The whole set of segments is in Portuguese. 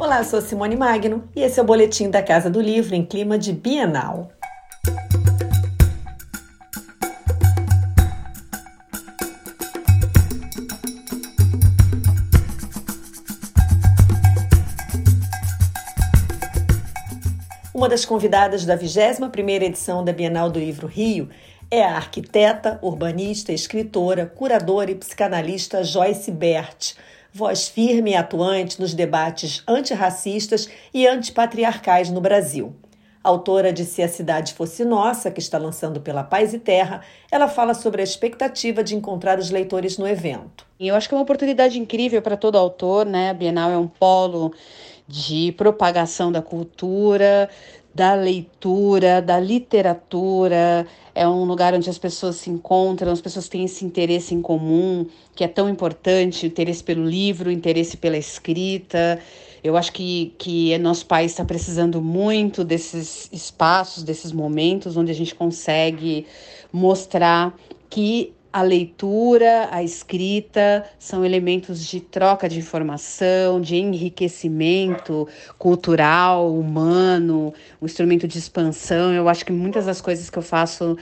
Olá, sou Simone Magno e esse é o Boletim da Casa do Livro em clima de Bienal. Uma das convidadas da 21ª edição da Bienal do Livro Rio é a arquiteta, urbanista, escritora, curadora e psicanalista Joyce Bert, voz firme e atuante nos debates antirracistas e antipatriarcais no Brasil. Autora de Se a Cidade Fosse Nossa, que está lançando pela Paz e Terra, ela fala sobre a expectativa de encontrar os leitores no evento. Eu acho que é uma oportunidade incrível para todo autor, né? A Bienal é um polo de propagação da cultura, da leitura, da literatura. É um lugar onde as pessoas se encontram, as pessoas têm esse interesse em comum, que é tão importante, interesse pelo livro, interesse pela escrita. Eu acho que, que nosso país está precisando muito desses espaços, desses momentos onde a gente consegue mostrar que a leitura, a escrita são elementos de troca de informação, de enriquecimento cultural, humano, um instrumento de expansão. Eu acho que muitas das coisas que eu faço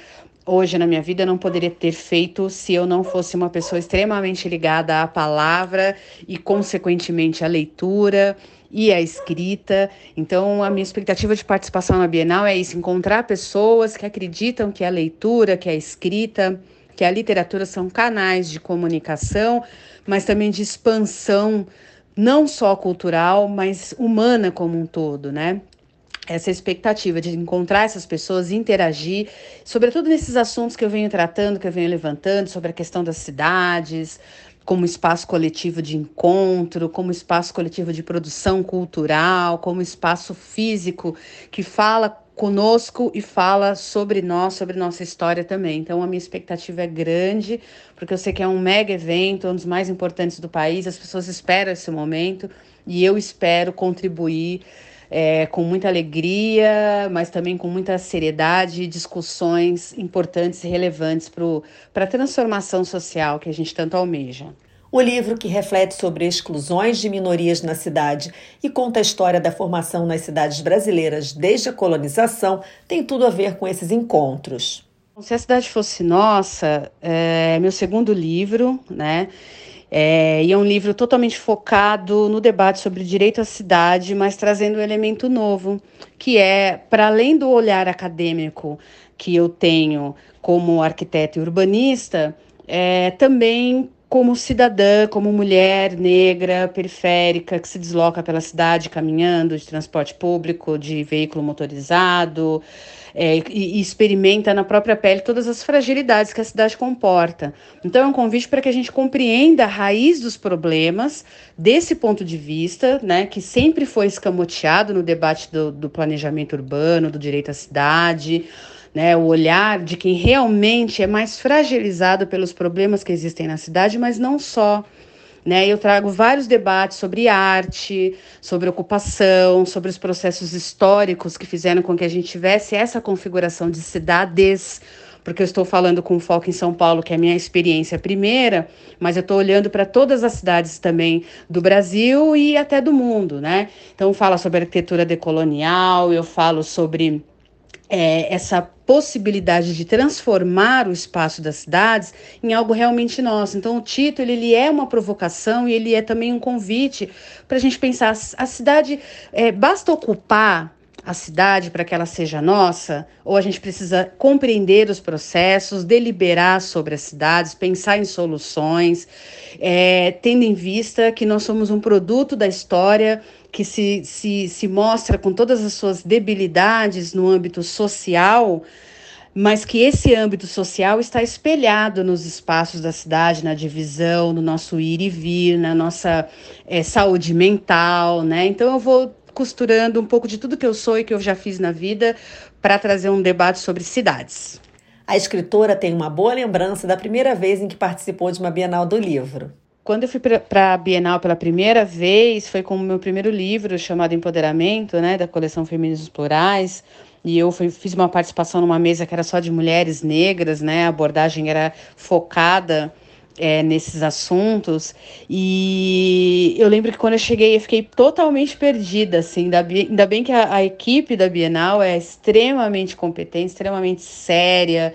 hoje na minha vida eu não poderia ter feito se eu não fosse uma pessoa extremamente ligada à palavra e, consequentemente, à leitura e à escrita. Então, a minha expectativa de participação na Bienal é isso: encontrar pessoas que acreditam que a leitura, que a escrita, que a literatura são canais de comunicação, mas também de expansão, não só cultural, mas humana como um todo, né? Essa expectativa de encontrar essas pessoas, interagir, sobretudo nesses assuntos que eu venho tratando, que eu venho levantando, sobre a questão das cidades, como espaço coletivo de encontro, como espaço coletivo de produção cultural, como espaço físico que fala conosco e fala sobre nós, sobre nossa história também. Então a minha expectativa é grande, porque eu sei que é um mega evento, um dos mais importantes do país, as pessoas esperam esse momento e eu espero contribuir é, com muita alegria, mas também com muita seriedade, discussões importantes e relevantes para a transformação social que a gente tanto almeja. O livro, que reflete sobre exclusões de minorias na cidade e conta a história da formação nas cidades brasileiras desde a colonização, tem tudo a ver com esses encontros. Se a cidade fosse nossa, é meu segundo livro, né? É, e é um livro totalmente focado no debate sobre direito à cidade, mas trazendo um elemento novo, que é, para além do olhar acadêmico que eu tenho como arquiteto e urbanista, é, também como cidadã, como mulher negra, periférica, que se desloca pela cidade caminhando, de transporte público, de veículo motorizado, é, e, e, experimenta na própria pele todas as fragilidades que a cidade comporta. Então, é um convite para que a gente compreenda a raiz dos problemas desse ponto de vista, né, que sempre foi escamoteado no debate do, do planejamento urbano, do direito à cidade né, o olhar de quem realmente é mais fragilizado pelos problemas que existem na cidade, mas não só. Né? Eu trago vários debates sobre arte, sobre ocupação, sobre os processos históricos que fizeram com que a gente tivesse essa configuração de cidades, porque eu estou falando com foco em São Paulo, que é a minha experiência primeira, mas eu estou olhando para todas as cidades também do Brasil e até do mundo, né? Então, fala sobre arquitetura decolonial, eu falo sobre é, essa possibilidade de transformar o espaço das cidades em algo realmente nosso. Então, o título ele é uma provocação e ele é também um convite para a gente pensar: a cidade é, basta ocupar a cidade para que ela seja nossa, ou a gente precisa compreender os processos, deliberar sobre as cidades, pensar em soluções, é, tendo em vista que nós somos um produto da história que se, se, se mostra com todas as suas debilidades no âmbito social, mas que esse âmbito social está espelhado nos espaços da cidade, na divisão, no nosso ir e vir, na nossa é, saúde mental, né? Então eu vou costurando um pouco de tudo que eu sou e que eu já fiz na vida para trazer um debate sobre cidades. A escritora tem uma boa lembrança da primeira vez em que participou de uma Bienal do Livro. Quando eu fui para a Bienal pela primeira vez, foi com o meu primeiro livro chamado Empoderamento, né, da coleção Feminismos Plurais. E eu fui, fiz uma participação numa mesa que era só de mulheres negras, né? A abordagem era focada é, nesses assuntos. E eu lembro que quando eu cheguei, eu fiquei totalmente perdida, assim. Ainda bem, ainda bem que a, a equipe da Bienal é extremamente competente, extremamente séria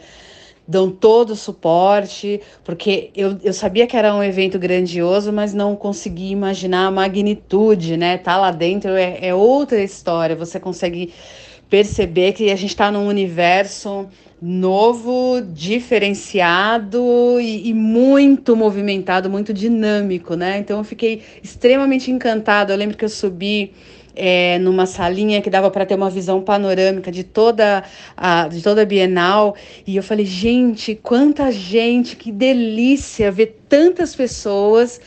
dão todo o suporte, porque eu, eu sabia que era um evento grandioso, mas não consegui imaginar a magnitude, né? Tá lá dentro é, é outra história. Você consegue perceber que a gente está num universo novo, diferenciado e, e, muito movimentado, muito dinâmico, né? Então eu fiquei extremamente encantada. Eu lembro que eu subi é, numa salinha que dava para ter uma visão panorâmica de toda a de toda a Bienal e eu falei gente quanta gente que delícia ver tantas pessoas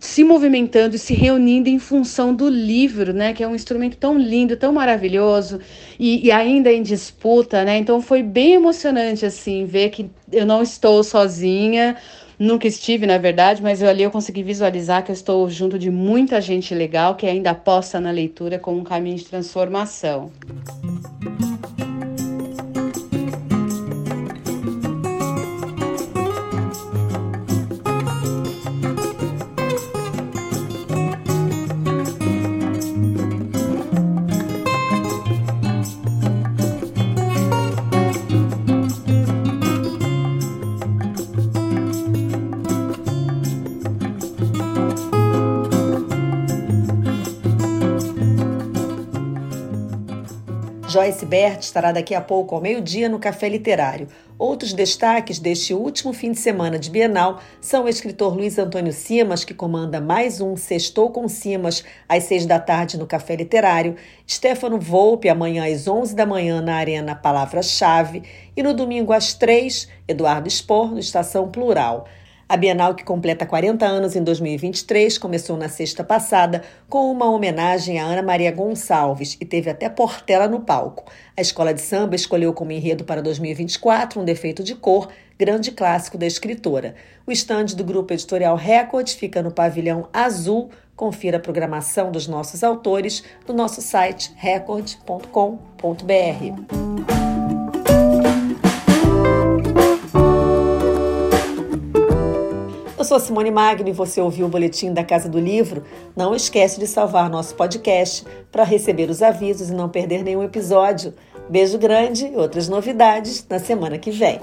se movimentando e se reunindo em função do livro, né, que é um instrumento tão lindo, tão maravilhoso e, e, ainda em disputa, né? Então foi bem emocionante assim ver que eu não estou sozinha, nunca estive na verdade, mas eu, ali eu consegui visualizar que eu estou junto de muita gente legal que ainda aposta na leitura como um caminho de transformação. Joyce Bert estará daqui a pouco ao meio-dia no Café Literário. Outros destaques deste último fim de semana de Bienal são o escritor Luiz Antônio Simas, que comanda mais um Sextou com Simas às seis da tarde no Café Literário, Stefano Volpe amanhã às onze da manhã na Arena Palavra-Chave e no domingo às três, Eduardo Spor no Estação Plural. A Bienal, que completa 40 anos em 2023, começou na sexta passada com uma homenagem a Ana Maria Gonçalves e teve até Portela no palco. A escola de samba escolheu como enredo para 2024 um defeito de cor, grande clássico da escritora. O estande do grupo editorial Record fica no pavilhão azul. Confira a programação dos nossos autores no nosso site record.com.br. sou Simone Magno e você ouviu o boletim da Casa do Livro. Não esquece de salvar nosso podcast para receber os avisos e não perder nenhum episódio. Beijo grande e outras novidades na semana que vem.